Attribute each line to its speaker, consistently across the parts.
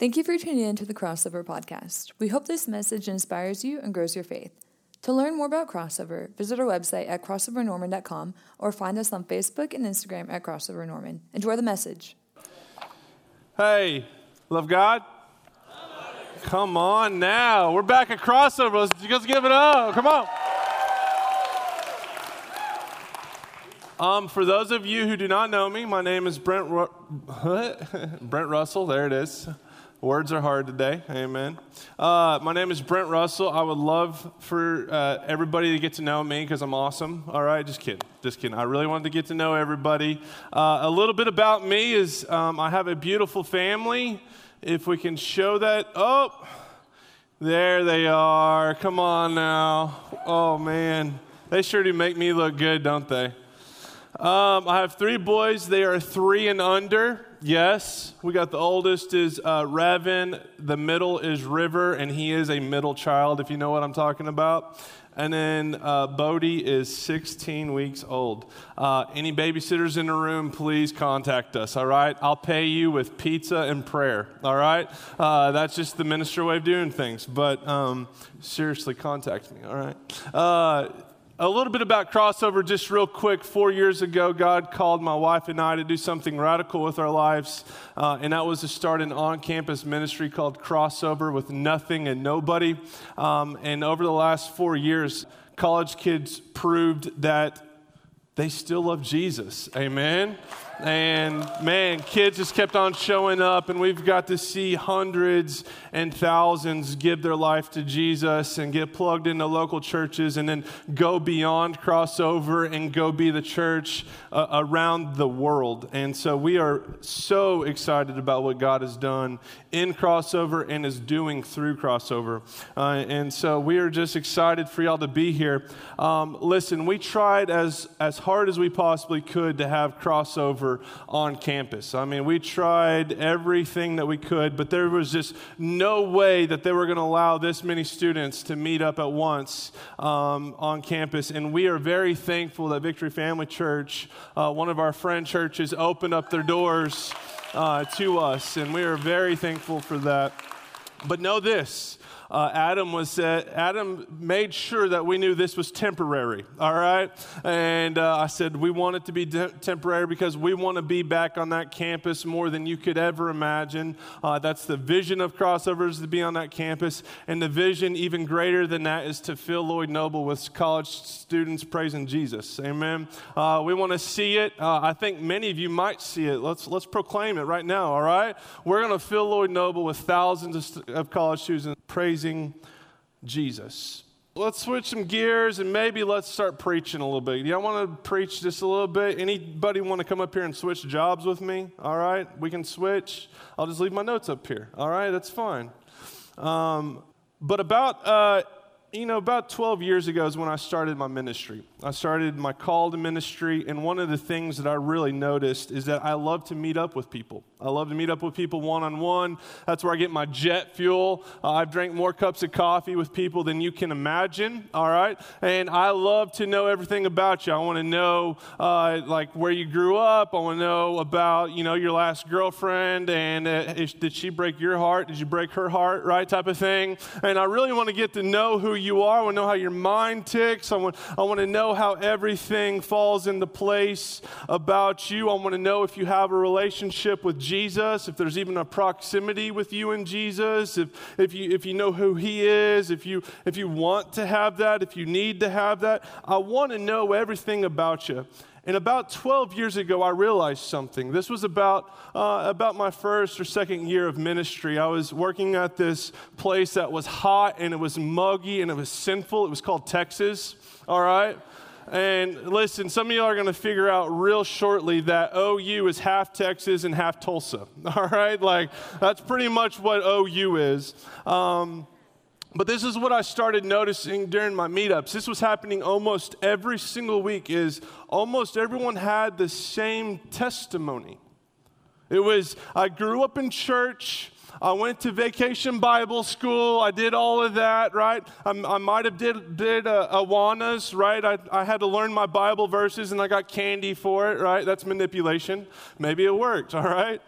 Speaker 1: Thank you for tuning in to the Crossover Podcast. We hope this message inspires you and grows your faith. To learn more about Crossover, visit our website at crossovernorman.com or find us on Facebook and Instagram at Crossover Norman. Enjoy the message.
Speaker 2: Hey, love God? Come on now. We're back at Crossover. Let's just give it up. Come on. Um, for those of you who do not know me, my name is Brent, Ru- Brent Russell. There it is. Words are hard today. Amen. Uh, my name is Brent Russell. I would love for uh, everybody to get to know me because I'm awesome. All right, just kidding. Just kidding. I really wanted to get to know everybody. Uh, a little bit about me is um, I have a beautiful family. If we can show that. Oh, there they are. Come on now. Oh, man. They sure do make me look good, don't they? Um, I have three boys. They are three and under. Yes, we got the oldest is uh, Revan, the middle is River, and he is a middle child, if you know what I'm talking about. And then uh, Bodie is 16 weeks old. Uh, any babysitters in the room, please contact us, all right? I'll pay you with pizza and prayer, all right? Uh, that's just the minister way of doing things. But um, seriously, contact me, all right? A little bit about crossover, just real quick. Four years ago, God called my wife and I to do something radical with our lives, uh, and that was to start an on campus ministry called Crossover with nothing and nobody. Um, and over the last four years, college kids proved that they still love Jesus. Amen. And man, kids just kept on showing up, and we've got to see hundreds and thousands give their life to Jesus and get plugged into local churches and then go beyond crossover and go be the church uh, around the world. And so we are so excited about what God has done in crossover and is doing through crossover. Uh, and so we are just excited for y'all to be here. Um, listen, we tried as, as hard as we possibly could to have crossover on campus. I mean, we tried everything that we could, but there was just no way that they were going to allow this many students to meet up at once um, on campus. And we are very thankful that Victory Family Church, uh, one of our friend churches, opened up their doors uh, to us. And we are very thankful for that. But know this uh, Adam was uh, Adam made sure that we knew this was temporary. All right, and uh, I said we want it to be de- temporary because we want to be back on that campus more than you could ever imagine. Uh, that's the vision of crossovers to be on that campus, and the vision even greater than that is to fill Lloyd Noble with college students praising Jesus. Amen. Uh, we want to see it. Uh, I think many of you might see it. Let's let's proclaim it right now. All right, we're going to fill Lloyd Noble with thousands of, of college students praising Jesus. Let's switch some gears and maybe let's start preaching a little bit. Y'all want to preach just a little bit? Anybody want to come up here and switch jobs with me? All right, we can switch. I'll just leave my notes up here. All right, that's fine. Um, but about uh, you know, about 12 years ago is when I started my ministry. I started my call to ministry, and one of the things that I really noticed is that I love to meet up with people. I love to meet up with people one on one. That's where I get my jet fuel. Uh, I've drank more cups of coffee with people than you can imagine, all right? And I love to know everything about you. I want to know, uh, like, where you grew up. I want to know about, you know, your last girlfriend, and uh, did she break your heart? Did you break her heart, right? Type of thing. And I really want to get to know who you are. I want to know how your mind ticks. I want, I want to know how everything falls into place about you. I want to know if you have a relationship with Jesus, if there's even a proximity with you and Jesus, if, if, you, if you know who He is, if you, if you want to have that, if you need to have that. I want to know everything about you. And about 12 years ago, I realized something. This was about, uh, about my first or second year of ministry. I was working at this place that was hot and it was muggy and it was sinful. It was called Texas, all right? And listen, some of y'all are going to figure out real shortly that OU is half Texas and half Tulsa. All right? Like, that's pretty much what OU is. Um, but this is what I started noticing during my meetups. This was happening almost every single week is almost everyone had the same testimony. It was I grew up in church, I went to vacation Bible school. I did all of that, right? I, I might have did, did uh, Awanas, right? I, I had to learn my Bible verses and I got candy for it, right? That's manipulation. Maybe it worked, all right?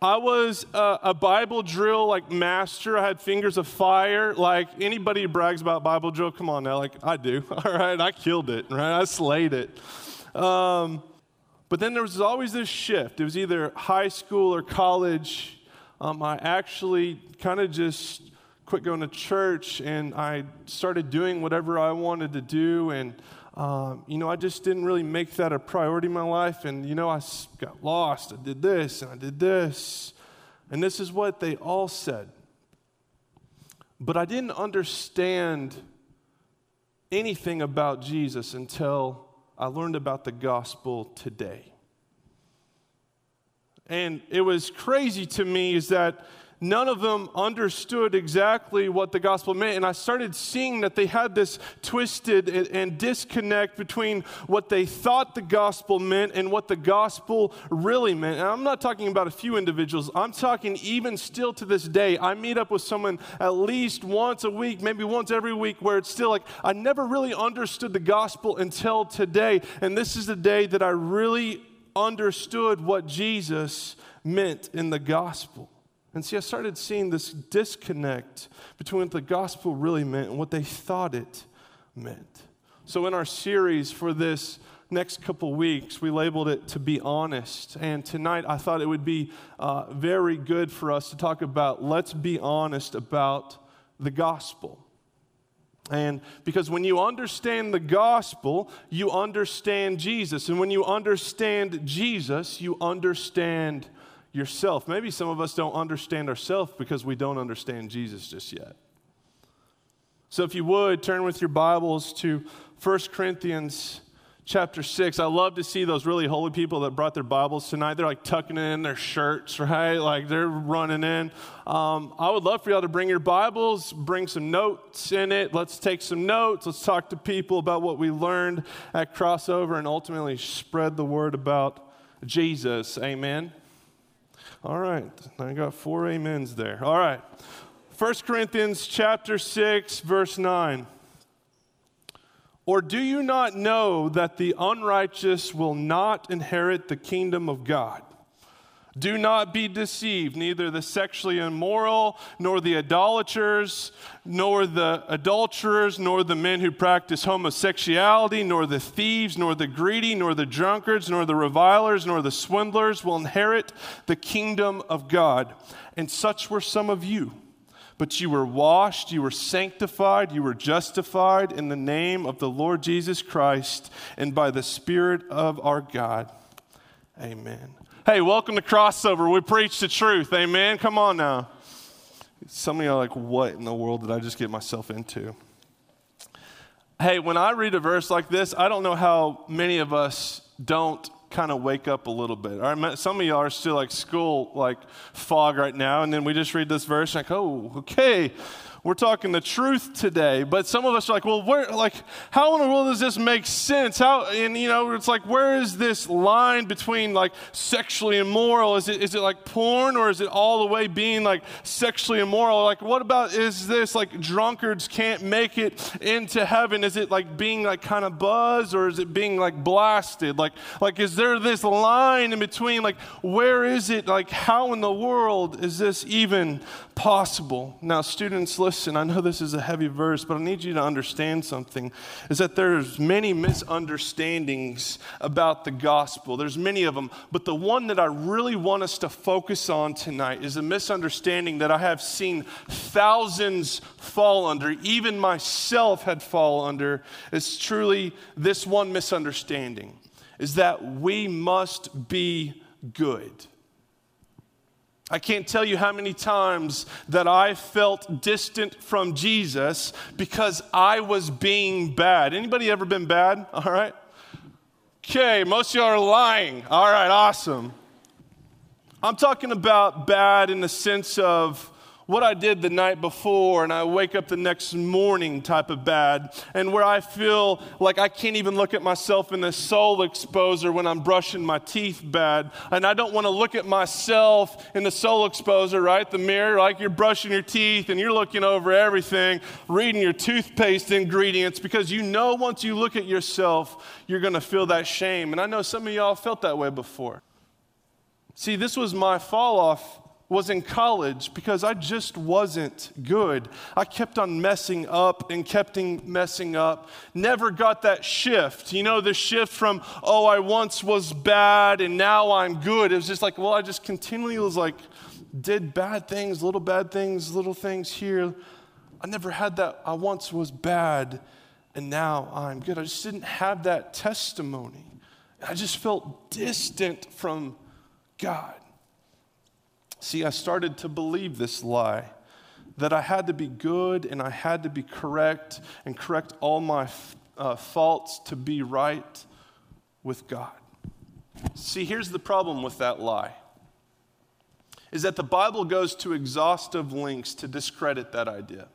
Speaker 2: I was a, a, Bible drill like master. I had fingers of fire. Like anybody who brags about Bible drill, come on now, like I do. All right, I killed it. Right, I slayed it. Um, but then there was always this shift. It was either high school or college. Um, I actually kind of just quit going to church and I started doing whatever I wanted to do. And, um, you know, I just didn't really make that a priority in my life. And, you know, I got lost. I did this and I did this. And this is what they all said. But I didn't understand anything about Jesus until I learned about the gospel today. And it was crazy to me is that none of them understood exactly what the gospel meant. And I started seeing that they had this twisted and, disconnect between what they thought the gospel meant and what the gospel really meant. And I'm not talking about a few individuals, I'm talking even still to this day. I meet up with someone at least once a week, maybe once every week, where it's still like, I never really understood the gospel until today. And this is the day that I really understood what Jesus meant in the gospel. And see, I started seeing this disconnect between what the gospel really meant and what they thought it meant. So, in our series for this next couple weeks, we labeled it To Be Honest. And tonight, I thought it would be uh, very good for us to talk about let's be honest about the gospel. And because when you understand the gospel, you understand Jesus. And when you understand Jesus, you understand yourself. Maybe some of us don't understand ourselves because we don't understand Jesus just yet. So if you would, turn with your Bibles to 1 Corinthians chapter 6. I love to see those really holy people that brought their Bibles tonight. They're like tucking in their shirts, right? Like they're running in. Um, I would love for y'all to bring your Bibles, bring some notes in it. Let's take some notes. Let's talk to people about what we learned at Crossover and ultimately spread the word about Jesus. Amen. All right. I got four amens there. All right. 1 Corinthians chapter 6 verse 9. Or do you not know that the unrighteous will not inherit the kingdom of God? Do not be deceived, neither the sexually immoral, nor the idolaters, nor the adulterers, nor the men who practice homosexuality, nor the thieves, nor the greedy, nor the drunkards, nor the revilers, nor the swindlers will inherit the kingdom of God. And such were some of you. But you were washed, you were sanctified, you were justified in the name of the Lord Jesus Christ and by the Spirit of our God. Amen. Hey, welcome to Crossover. We preach the truth. Amen. Come on now. Some of you are like, what in the world did I just get myself into? Hey, when I read a verse like this, I don't know how many of us don't kind of wake up a little bit. All right, some of y'all are still like school, like fog right now, and then we just read this verse, like, oh, okay, we're talking the truth today. But some of us are like, well, where, like, how in the world does this make sense? How, and you know, it's like, where is this line between like sexually immoral? Is it, is it like porn or is it all the way being like sexually immoral? Like, what about, is this like drunkards can't make it into heaven? Is it like being like kind of buzz or is it being like blasted? Like, like, is there this line in between? Like, where is it? Like, how in the world is this even possible? Now, students, listen, I know this is a heavy verse, but I need you to understand something is that there's many misunderstandings about the gospel. There's many of them, but the one that I really want us to focus on tonight is a misunderstanding that I have seen thousands fall under, even myself had fall under. It's truly this one misunderstanding is that we must be good. I can't tell you how many times that I felt distant from Jesus because I was being bad. Anybody ever been bad? All right. Okay, most of y'all are lying. All right, awesome. I'm talking about bad in the sense of what I did the night before and I wake up the next morning type of bad, and where I feel like I can't even look at myself in the soul exposer when I'm brushing my teeth bad, and I don't want to look at myself in the soul exposer, right? The mirror, like you're brushing your teeth and you're looking over everything, reading your toothpaste ingredients because you know once you look at yourself, you're going to feel that shame. And I know some of y'all felt that way before. See, this was my fall off was in college because I just wasn't good. I kept on messing up and kept on messing up. Never got that shift. You know, the shift from, oh, I once was bad and now I'm good. It was just like, well, I just continually was like, did bad things, little bad things, little things here. I never had that. I once was bad and now I'm good. I just didn't have that testimony. I just felt distant from God. See, I started to believe this lie that I had to be good and I had to be correct and correct all my uh, faults to be right with God. See, here's the problem with that lie is that the Bible goes to exhaustive lengths to discredit that idea.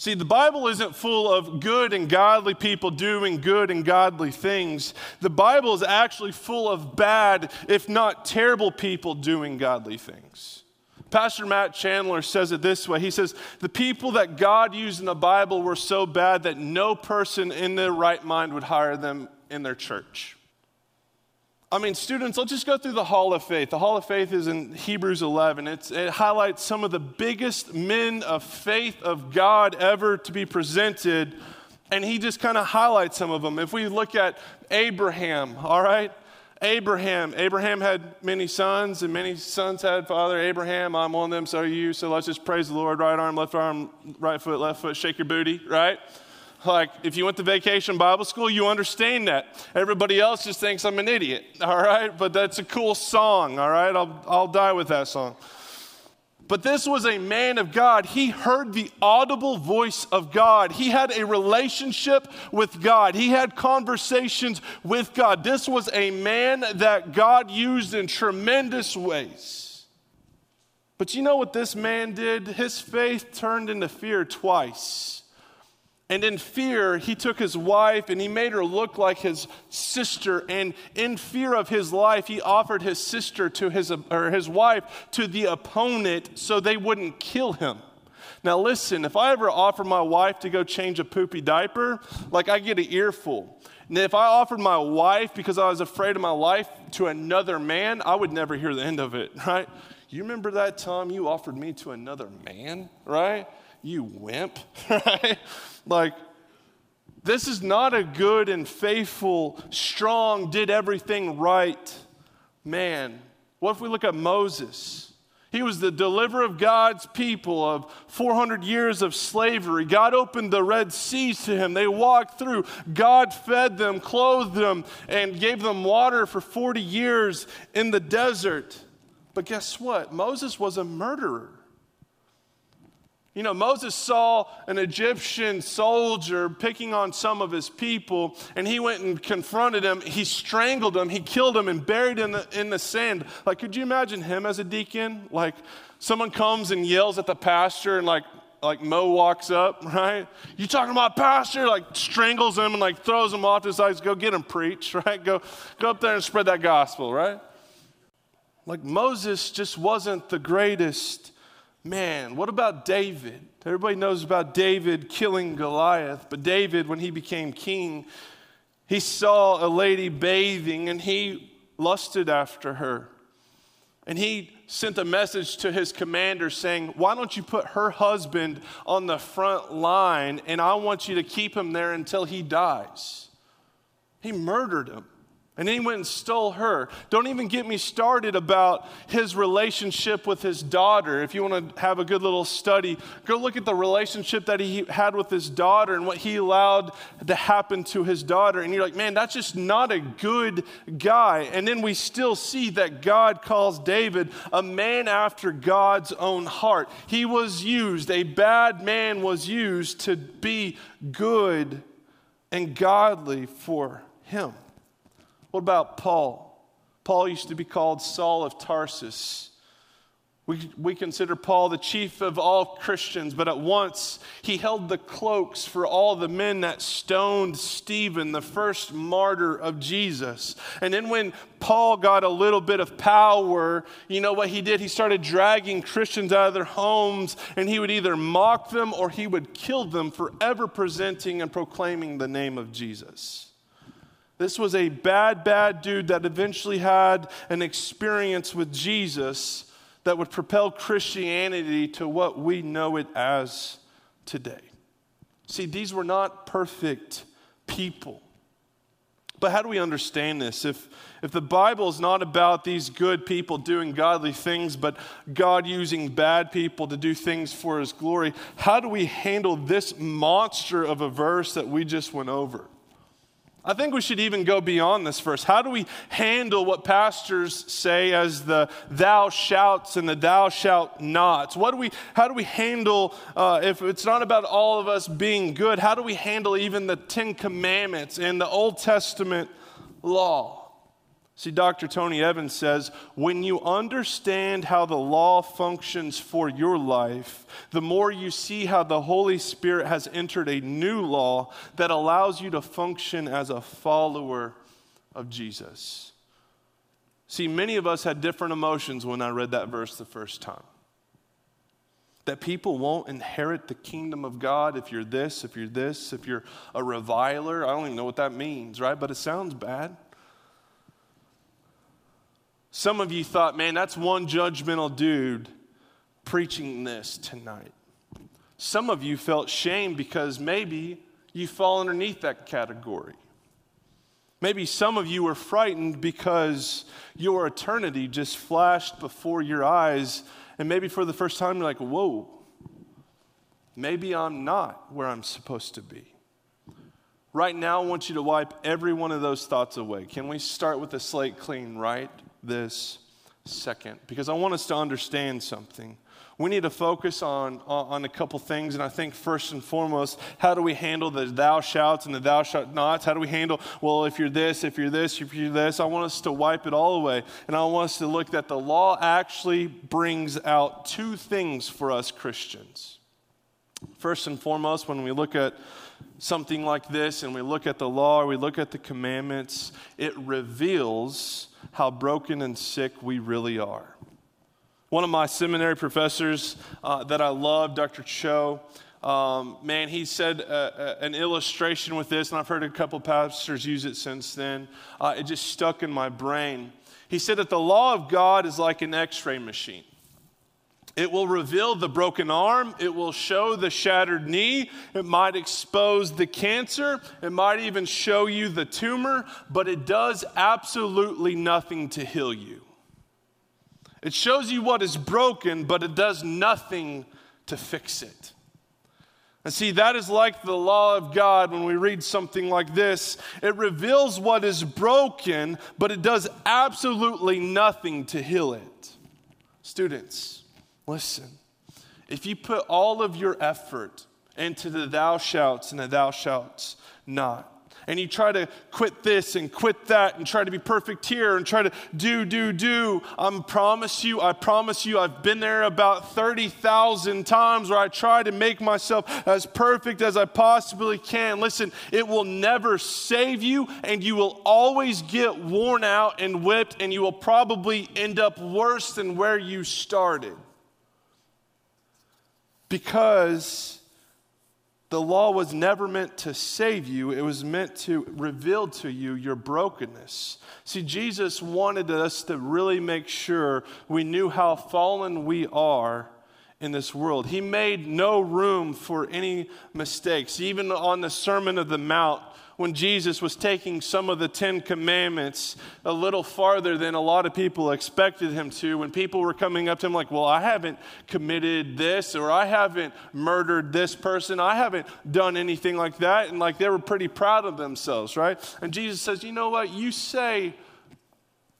Speaker 2: See, the Bible isn't full of good and godly people doing good and godly things. The Bible is actually full of bad, if not terrible, people doing godly things. Pastor Matt Chandler says it this way He says, The people that God used in the Bible were so bad that no person in their right mind would hire them in their church. I mean, students, let's just go through the Hall of Faith. The Hall of Faith is in Hebrews 11. It's, it highlights some of the biggest men of faith of God ever to be presented, and he just kind of highlights some of them. If we look at Abraham, all right? Abraham. Abraham had many sons, and many sons had father Abraham. I'm one of them, so are you. So let's just praise the Lord. Right arm, left arm, right foot, left foot, shake your booty, right? Like, if you went to vacation Bible school, you understand that. Everybody else just thinks I'm an idiot, all right? But that's a cool song, all right? I'll, I'll die with that song. But this was a man of God. He heard the audible voice of God. He had a relationship with God. He had conversations with God. This was a man that God used in tremendous ways. But you know what this man did? His faith turned into fear twice. And in fear, he took his wife and he made her look like his sister. And in fear of his life, he offered his sister to his, or his wife to the opponent so they wouldn't kill him. Now, listen, if I ever offer my wife to go change a poopy diaper, like I get an earful. And if I offered my wife because I was afraid of my life to another man, I would never hear the end of it, right? You remember that time you offered me to another man, right? You wimp, right? Like, this is not a good and faithful, strong, did everything right man. What if we look at Moses? He was the deliverer of God's people of 400 years of slavery. God opened the Red Seas to him. They walked through. God fed them, clothed them, and gave them water for 40 years in the desert. But guess what? Moses was a murderer. You know, Moses saw an Egyptian soldier picking on some of his people, and he went and confronted him. He strangled him, he killed him, and buried him in the, in the sand. Like, could you imagine him as a deacon? Like, someone comes and yells at the pastor, and like, like Mo walks up, right? You talking about pastor? Like strangles him and like throws him off to the sides. Go get him, preach, right? Go, go up there and spread that gospel, right? Like Moses just wasn't the greatest man. What about David? Everybody knows about David killing Goliath, but David, when he became king, he saw a lady bathing and he lusted after her. And he sent a message to his commander saying, Why don't you put her husband on the front line and I want you to keep him there until he dies? He murdered him. And then he went and stole her. Don't even get me started about his relationship with his daughter. If you want to have a good little study, go look at the relationship that he had with his daughter and what he allowed to happen to his daughter. And you're like, man, that's just not a good guy. And then we still see that God calls David a man after God's own heart. He was used, a bad man was used to be good and godly for him. What about Paul? Paul used to be called Saul of Tarsus. We, we consider Paul the chief of all Christians, but at once he held the cloaks for all the men that stoned Stephen, the first martyr of Jesus. And then when Paul got a little bit of power, you know what he did? He started dragging Christians out of their homes, and he would either mock them or he would kill them for ever presenting and proclaiming the name of Jesus. This was a bad, bad dude that eventually had an experience with Jesus that would propel Christianity to what we know it as today. See, these were not perfect people. But how do we understand this? If, if the Bible is not about these good people doing godly things, but God using bad people to do things for his glory, how do we handle this monster of a verse that we just went over? I think we should even go beyond this verse. How do we handle what pastors say as the thou shouts and the thou shalt nots? What do we, how do we handle, uh, if it's not about all of us being good, how do we handle even the Ten Commandments and the Old Testament law? See, Dr. Tony Evans says when you understand how the law functions for your life, the more you see how the Holy Spirit has entered a new law that allows you to function as a follower of Jesus. See, many of us had different emotions when I read that verse the first time. That people won't inherit the kingdom of God if you're this, if you're this, if you're a reviler. I don't even know what that means, right? But it sounds bad. Some of you thought, man, that's one judgmental dude preaching this tonight. Some of you felt shame because maybe you fall underneath that category. Maybe some of you were frightened because your eternity just flashed before your eyes, and maybe for the first time you're like, whoa, maybe I'm not where I'm supposed to be. Right now, I want you to wipe every one of those thoughts away. Can we start with a slate clean, right? This second because I want us to understand something. We need to focus on, on a couple things, and I think first and foremost, how do we handle the thou shouts and the thou shalt nots? How do we handle, well, if you're this, if you're this, if you're this? I want us to wipe it all away, and I want us to look that the law actually brings out two things for us Christians. First and foremost, when we look at something like this and we look at the law we look at the commandments, it reveals how broken and sick we really are. One of my seminary professors uh, that I love, Dr. Cho, um, man, he said uh, uh, an illustration with this, and I've heard a couple pastors use it since then. Uh, it just stuck in my brain. He said that the law of God is like an x ray machine. It will reveal the broken arm. It will show the shattered knee. It might expose the cancer. It might even show you the tumor, but it does absolutely nothing to heal you. It shows you what is broken, but it does nothing to fix it. And see, that is like the law of God when we read something like this. It reveals what is broken, but it does absolutely nothing to heal it. Students, Listen, if you put all of your effort into the thou shalt and the thou shalt not, and you try to quit this and quit that and try to be perfect here and try to do, do, do, I promise you, I promise you, I've been there about 30,000 times where I try to make myself as perfect as I possibly can. Listen, it will never save you and you will always get worn out and whipped and you will probably end up worse than where you started because the law was never meant to save you, it was meant to reveal to you your brokenness. See, Jesus wanted us to really make sure we knew how fallen we are in this world. He made no room for any mistakes. Even on the Sermon of the Mount, when Jesus was taking some of the Ten Commandments a little farther than a lot of people expected him to, when people were coming up to him, like, Well, I haven't committed this, or I haven't murdered this person, I haven't done anything like that. And like they were pretty proud of themselves, right? And Jesus says, You know what? You say,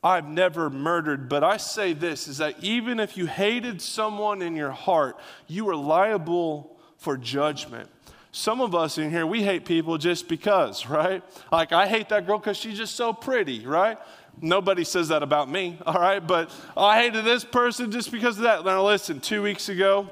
Speaker 2: I've never murdered, but I say this is that even if you hated someone in your heart, you are liable for judgment. Some of us in here, we hate people just because, right? Like, I hate that girl because she's just so pretty, right? Nobody says that about me, all right? But I hated this person just because of that. Now, listen, two weeks ago,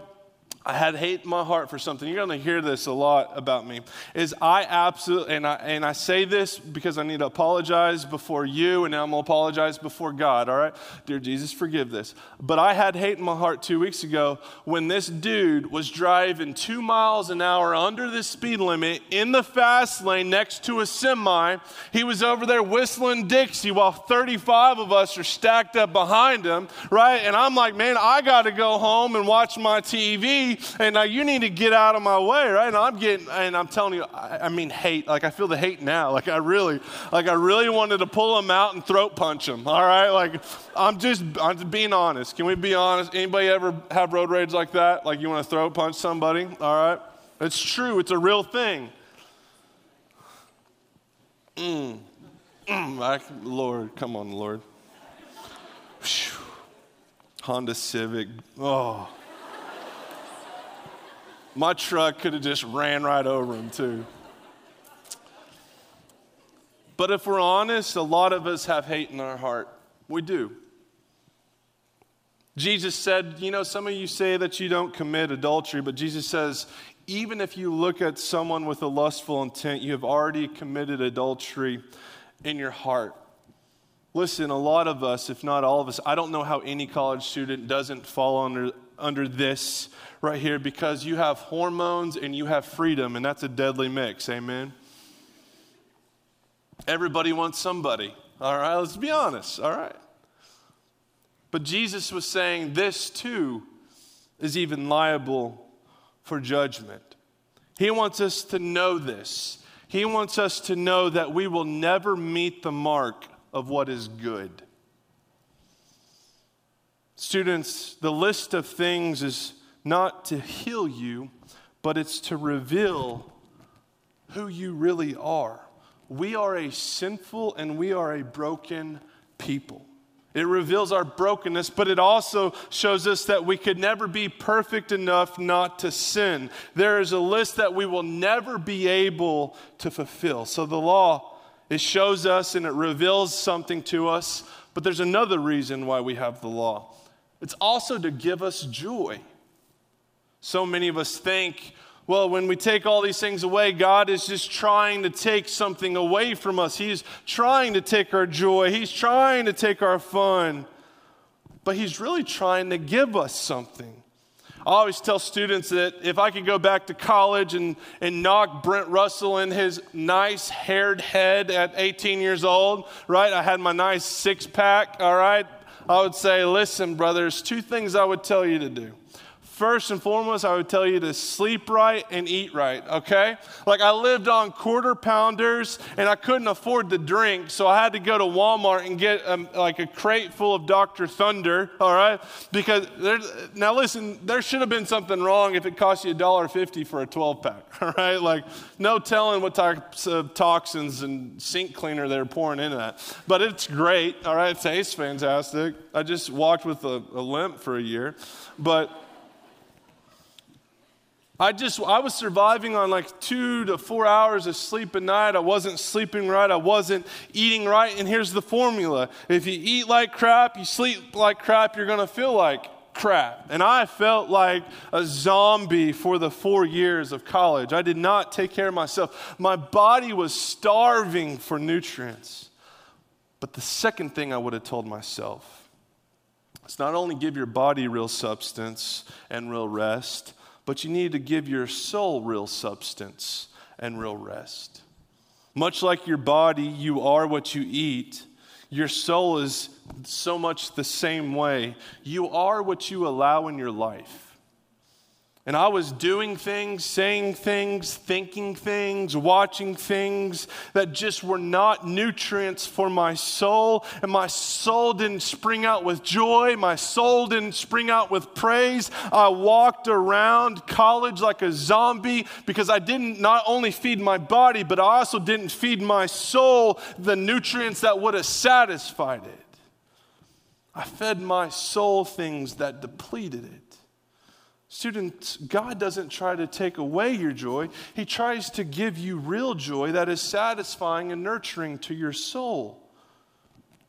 Speaker 2: I had hate in my heart for something. You're going to hear this a lot about me. Is I absolutely, and I, and I say this because I need to apologize before you, and now I'm going to apologize before God, all right? Dear Jesus, forgive this. But I had hate in my heart two weeks ago when this dude was driving two miles an hour under the speed limit in the fast lane next to a semi. He was over there whistling Dixie while 35 of us are stacked up behind him, right? And I'm like, man, I got to go home and watch my TV and now you need to get out of my way, right? And I'm getting, and I'm telling you, I, I, mean, hate. Like I feel the hate now. Like I really, like I really wanted to pull him out and throat punch him. All right, like I'm just, I'm just being honest. Can we be honest? Anybody ever have road rage like that? Like you want to throat punch somebody? All right, it's true. It's a real thing. Mm. Mm, Lord, come on, Lord. Honda Civic. Oh. My truck could have just ran right over him, too. But if we're honest, a lot of us have hate in our heart. We do. Jesus said, you know, some of you say that you don't commit adultery, but Jesus says, even if you look at someone with a lustful intent, you have already committed adultery in your heart. Listen, a lot of us, if not all of us, I don't know how any college student doesn't fall under, under this right here because you have hormones and you have freedom, and that's a deadly mix. Amen. Everybody wants somebody. All right, let's be honest. All right. But Jesus was saying this too is even liable for judgment. He wants us to know this. He wants us to know that we will never meet the mark of what is good. Students, the list of things is not to heal you, but it's to reveal who you really are. We are a sinful and we are a broken people. It reveals our brokenness, but it also shows us that we could never be perfect enough not to sin. There is a list that we will never be able to fulfill. So the law, it shows us and it reveals something to us, but there's another reason why we have the law. It's also to give us joy. So many of us think, well, when we take all these things away, God is just trying to take something away from us. He's trying to take our joy, He's trying to take our fun, but He's really trying to give us something. I always tell students that if I could go back to college and, and knock Brent Russell in his nice haired head at 18 years old, right? I had my nice six pack, all right? I would say, listen, brothers, two things I would tell you to do. First and foremost, I would tell you to sleep right and eat right, okay? Like I lived on quarter pounders and I couldn't afford the drink, so I had to go to Walmart and get um, like a crate full of Dr. Thunder, all right? Because now listen, there should have been something wrong if it cost you $1.50 for a 12 pack, all right? Like no telling what types of toxins and sink cleaner they're pouring into that. But it's great, all right? It tastes fantastic. I just walked with a, a limp for a year, but I just, I was surviving on like two to four hours of sleep a night. I wasn't sleeping right. I wasn't eating right. And here's the formula if you eat like crap, you sleep like crap, you're going to feel like crap. And I felt like a zombie for the four years of college. I did not take care of myself. My body was starving for nutrients. But the second thing I would have told myself is not only give your body real substance and real rest, but you need to give your soul real substance and real rest. Much like your body, you are what you eat. Your soul is so much the same way. You are what you allow in your life. And I was doing things, saying things, thinking things, watching things that just were not nutrients for my soul. And my soul didn't spring out with joy. My soul didn't spring out with praise. I walked around college like a zombie because I didn't not only feed my body, but I also didn't feed my soul the nutrients that would have satisfied it. I fed my soul things that depleted it. Students, God doesn't try to take away your joy. He tries to give you real joy that is satisfying and nurturing to your soul.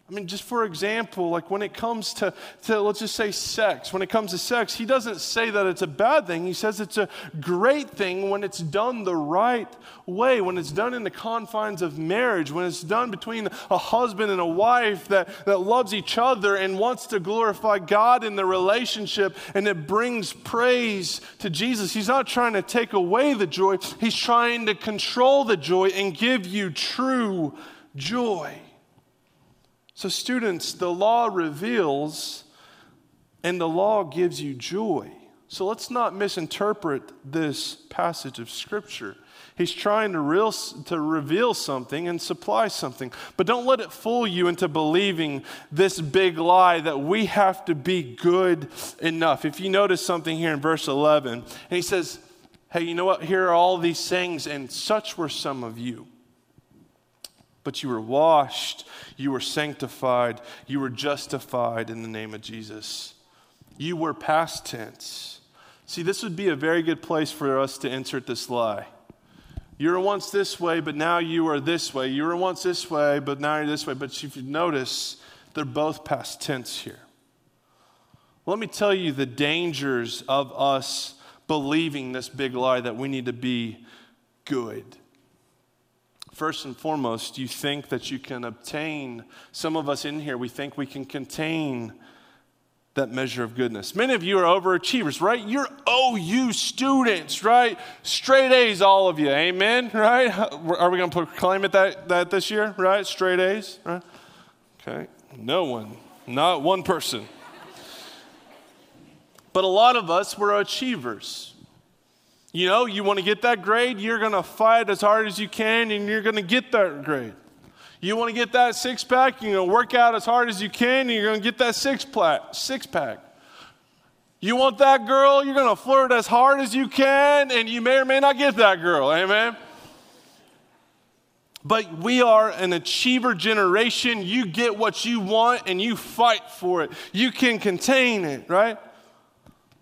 Speaker 2: I mean, just for example, like when it comes to, to, let's just say sex, when it comes to sex, he doesn't say that it's a bad thing. He says it's a great thing when it's done the right way, when it's done in the confines of marriage, when it's done between a husband and a wife that, that loves each other and wants to glorify God in the relationship and it brings praise to Jesus. He's not trying to take away the joy, he's trying to control the joy and give you true joy. So, students, the law reveals and the law gives you joy. So, let's not misinterpret this passage of Scripture. He's trying to, real, to reveal something and supply something. But don't let it fool you into believing this big lie that we have to be good enough. If you notice something here in verse 11, and he says, Hey, you know what? Here are all these things, and such were some of you but you were washed, you were sanctified, you were justified in the name of Jesus. You were past tense. See, this would be a very good place for us to insert this lie. You were once this way, but now you are this way. You were once this way, but now you're this way. But if you notice, they're both past tense here. Let me tell you the dangers of us believing this big lie that we need to be good. First and foremost, you think that you can obtain, some of us in here, we think we can contain that measure of goodness. Many of you are overachievers, right? You're OU students, right? Straight A's, all of you. Amen, right? Are we going to proclaim it that, that this year, right? Straight A's, right? Okay. No one, not one person. But a lot of us, we're achievers. You know, you want to get that grade, you're going to fight as hard as you can and you're going to get that grade. You want to get that six pack, you're going to work out as hard as you can and you're going to get that six pack. Six pack. You want that girl, you're going to flirt as hard as you can and you may or may not get that girl. Amen. But we are an achiever generation. You get what you want and you fight for it. You can contain it, right?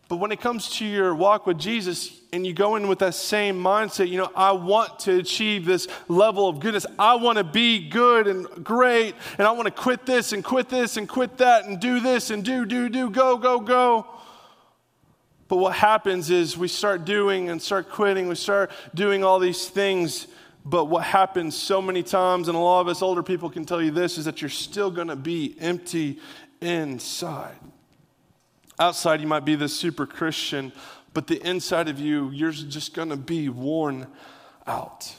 Speaker 2: But when it comes to your walk with Jesus and you go in with that same mindset, you know, I want to achieve this level of goodness. I want to be good and great, and I want to quit this and quit this and quit that and do this and do, do, do, go, go, go. But what happens is we start doing and start quitting, we start doing all these things. But what happens so many times, and a lot of us older people can tell you this, is that you're still going to be empty inside. Outside, you might be this super Christian, but the inside of you, you're just going to be worn out.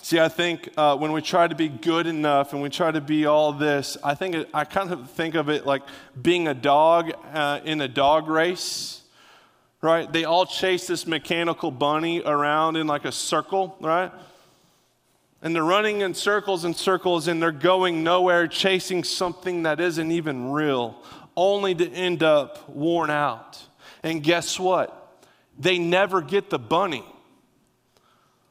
Speaker 2: See, I think uh, when we try to be good enough and we try to be all this, I think it, I kind of think of it like being a dog uh, in a dog race, right? They all chase this mechanical bunny around in like a circle, right? And they're running in circles and circles and they're going nowhere, chasing something that isn't even real only to end up worn out. And guess what? They never get the bunny.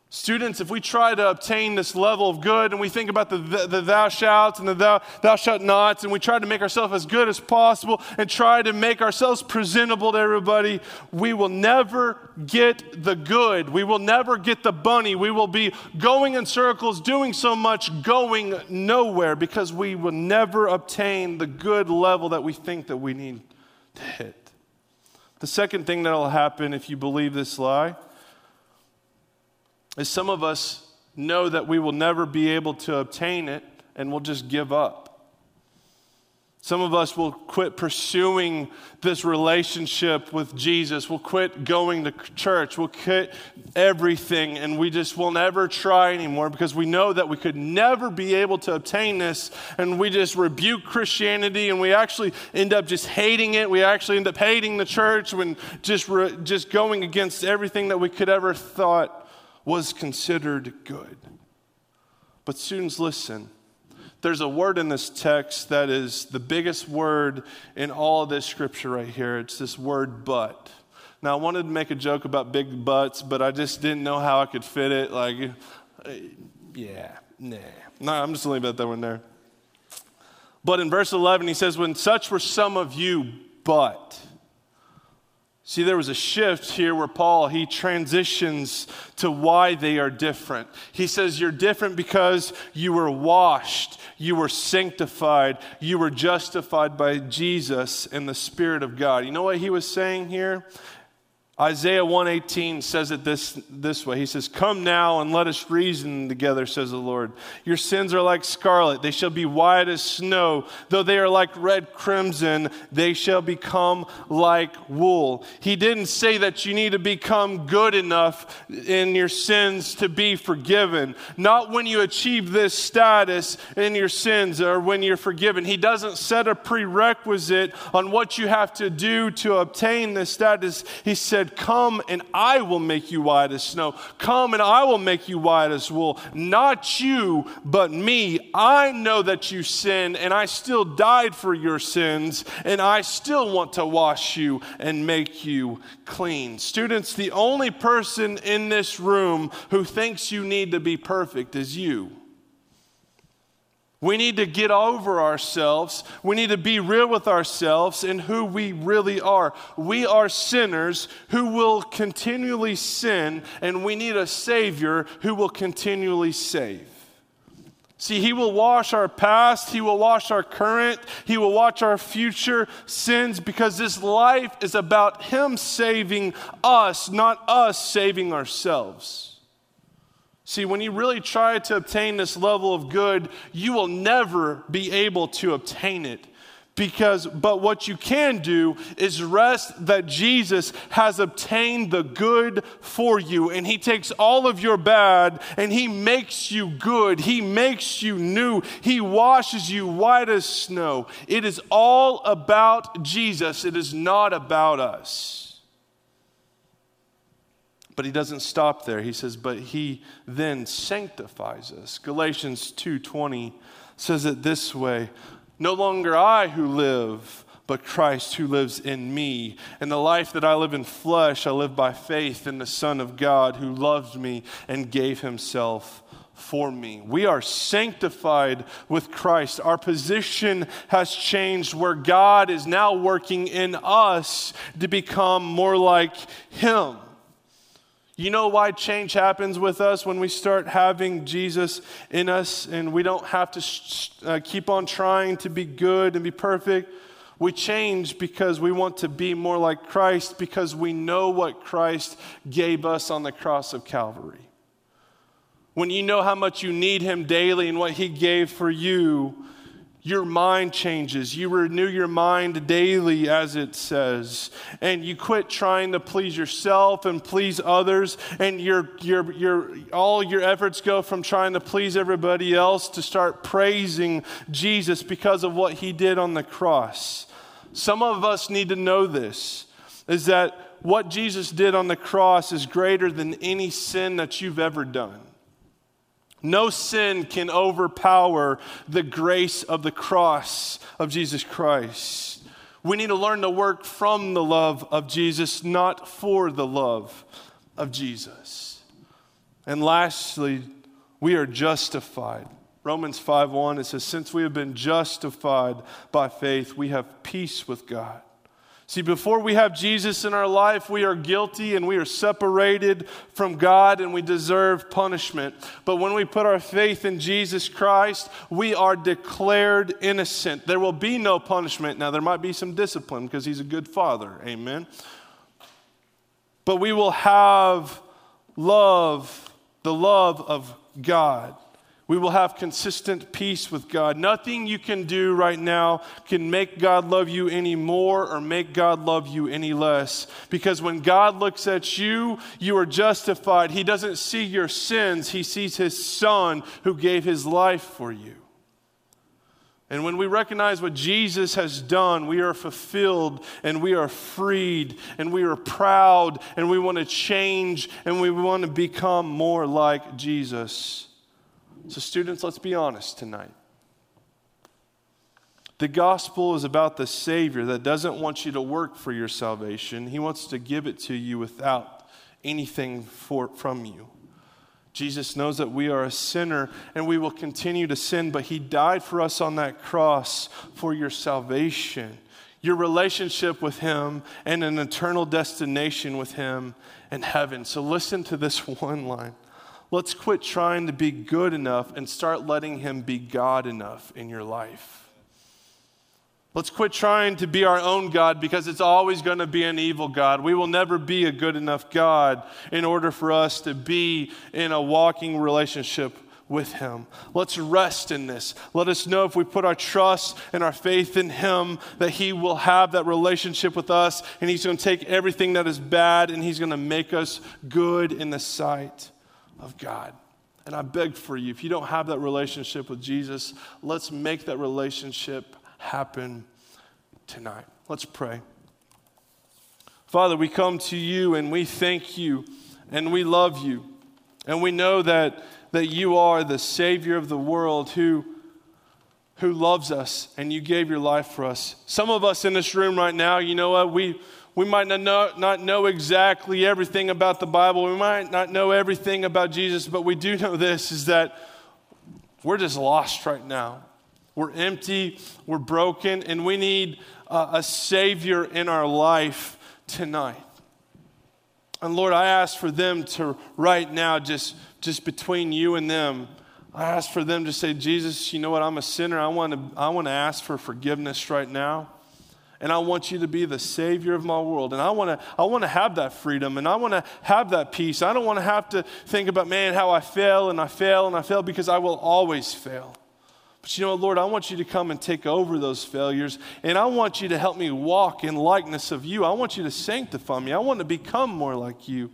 Speaker 2: Students, if we try to obtain this level of good and we think about the, the, the, thou shalt and the thou, thou shalt nots, and we try to make ourselves as good as possible and try to make ourselves presentable to everybody, we will never get the good. We will never get the bunny. We will be going in circles, doing so much, going nowhere because we will never obtain the good level that we think that we need to hit. The second thing that will happen if you believe this lie is some of us know that we will never be able to obtain it and we'll just give up. Some of us will quit pursuing this relationship with Jesus. We'll quit going to church. We'll quit everything and we just will never try anymore because we know that we could never be able to obtain this. And we just rebuke Christianity and we actually end up just hating it. We actually end up hating the church and just, re- just going against everything that we could ever thought was considered good. But students, listen. There's a word in this text that is the biggest word in all of this scripture right here. It's this word but. Now, I wanted to make a joke about big butts, but I just didn't know how I could fit it. Like, uh, yeah, nah. No, I'm just leaving that one there. But in verse 11, he says, When such were some of you, but. See, there was a shift here where Paul, he transitions to why they are different. He says, You're different because you were washed, you were sanctified, you were justified by Jesus and the Spirit of God. You know what he was saying here? Isaiah 118 says it this, this way. He says, Come now and let us reason together, says the Lord. Your sins are like scarlet, they shall be white as snow. Though they are like red crimson, they shall become like wool. He didn't say that you need to become good enough in your sins to be forgiven. Not when you achieve this status in your sins or when you're forgiven. He doesn't set a prerequisite on what you have to do to obtain this status. He said, said, Come and I will make you white as snow. Come and I will make you white as wool. Not you, but me. I know that you sin and I still died for your sins and I still want to wash you and make you clean. Students, the only person in this room who thinks you need to be perfect is you. We need to get over ourselves. We need to be real with ourselves and who we really are. We are sinners who will continually sin, and we need a Savior who will continually save. See, He will wash our past, He will wash our current, He will wash our future sins because this life is about Him saving us, not us saving ourselves. See, when you really try to obtain this level of good, you will never be able to obtain it. Because, but what you can do is rest that Jesus has obtained the good for you. And He takes all of your bad and He makes you good. He makes you new. He washes you white as snow. It is all about Jesus, it is not about us. But he doesn't stop there. He says, but he then sanctifies us. Galatians 2:20 says it this way: No longer I who live, but Christ who lives in me. And the life that I live in flesh, I live by faith in the Son of God who loved me and gave himself for me. We are sanctified with Christ. Our position has changed where God is now working in us to become more like Him. You know why change happens with us when we start having Jesus in us and we don't have to uh, keep on trying to be good and be perfect? We change because we want to be more like Christ because we know what Christ gave us on the cross of Calvary. When you know how much you need Him daily and what He gave for you, your mind changes. You renew your mind daily, as it says. And you quit trying to please yourself and please others. And your, your, your, all your efforts go from trying to please everybody else to start praising Jesus because of what he did on the cross. Some of us need to know this is that what Jesus did on the cross is greater than any sin that you've ever done. No sin can overpower the grace of the cross of Jesus Christ. We need to learn to work from the love of Jesus, not for the love of Jesus. And lastly, we are justified. Romans 5:1 it says since we have been justified by faith, we have peace with God See, before we have Jesus in our life, we are guilty and we are separated from God and we deserve punishment. But when we put our faith in Jesus Christ, we are declared innocent. There will be no punishment. Now, there might be some discipline because He's a good Father. Amen. But we will have love, the love of God. We will have consistent peace with God. Nothing you can do right now can make God love you any more or make God love you any less. Because when God looks at you, you are justified. He doesn't see your sins, He sees His Son who gave His life for you. And when we recognize what Jesus has done, we are fulfilled and we are freed and we are proud and we want to change and we want to become more like Jesus. So, students, let's be honest tonight. The gospel is about the Savior that doesn't want you to work for your salvation, He wants to give it to you without anything for, from you. Jesus knows that we are a sinner and we will continue to sin, but He died for us on that cross for your salvation. your relationship with Him, and an eternal destination with Him in heaven. So listen to this one line. Let's quit trying to be good enough and start letting Him be God enough in your life. Let's quit trying to be our own God because it's always going to be an evil God. We will never be a good enough God in order for us to be in a walking relationship with Him. Let's rest in this. Let us know if we put our trust and our faith in Him that He will have that relationship with us and He's going to take everything that is bad and He's going to make us good in the sight of God. And I beg for you, if you don't have that relationship with Jesus, let's make that relationship happen tonight. Let's pray. Father, we come to you and we thank you and we love you. And we know that, that you are the Savior of the world who, who loves us and you gave your life for us. Some of us in this room right now, you know what? We, we might not know, not know exactly everything about the Bible. We might not know everything about Jesus, but we do know this is that we're just lost right now. We're empty, we're broken, and we need uh, a Savior in our life tonight. And Lord, I ask for them to right now, just, just between you and them, I ask for them to say, Jesus, you know what? I'm a sinner. I want to, I want to ask for forgiveness right now. And I want you to be the Savior of my world. And I want to, I want to have that freedom and I want to have that peace. I don't want to have to think about, man, how I fail and I fail and I fail because I will always fail. But you know what, Lord, I want you to come and take over those failures, and I want you to help me walk in likeness of you. I want you to sanctify me. I want to become more like you.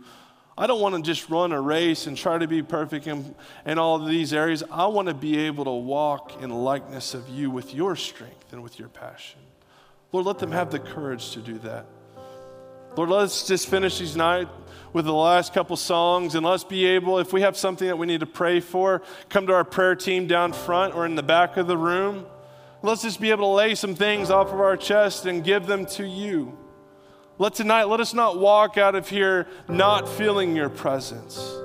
Speaker 2: I don't want to just run a race and try to be perfect in, in all of these areas. I want to be able to walk in likeness of you with your strength and with your passion. Lord, let them have the courage to do that. Lord, let's just finish these night with the last couple songs and let's be able, if we have something that we need to pray for, come to our prayer team down front or in the back of the room. Let's just be able to lay some things off of our chest and give them to you. Let tonight, let us not walk out of here not feeling your presence.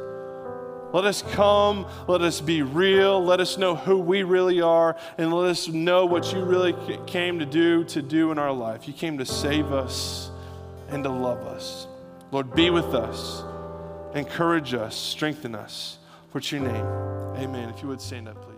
Speaker 2: Let us come, let us be real, let us know who we really are, and let us know what you really came to do to do in our life. You came to save us and to love us. Lord, be with us, encourage us, strengthen us. For your name, amen. If you would stand up, please.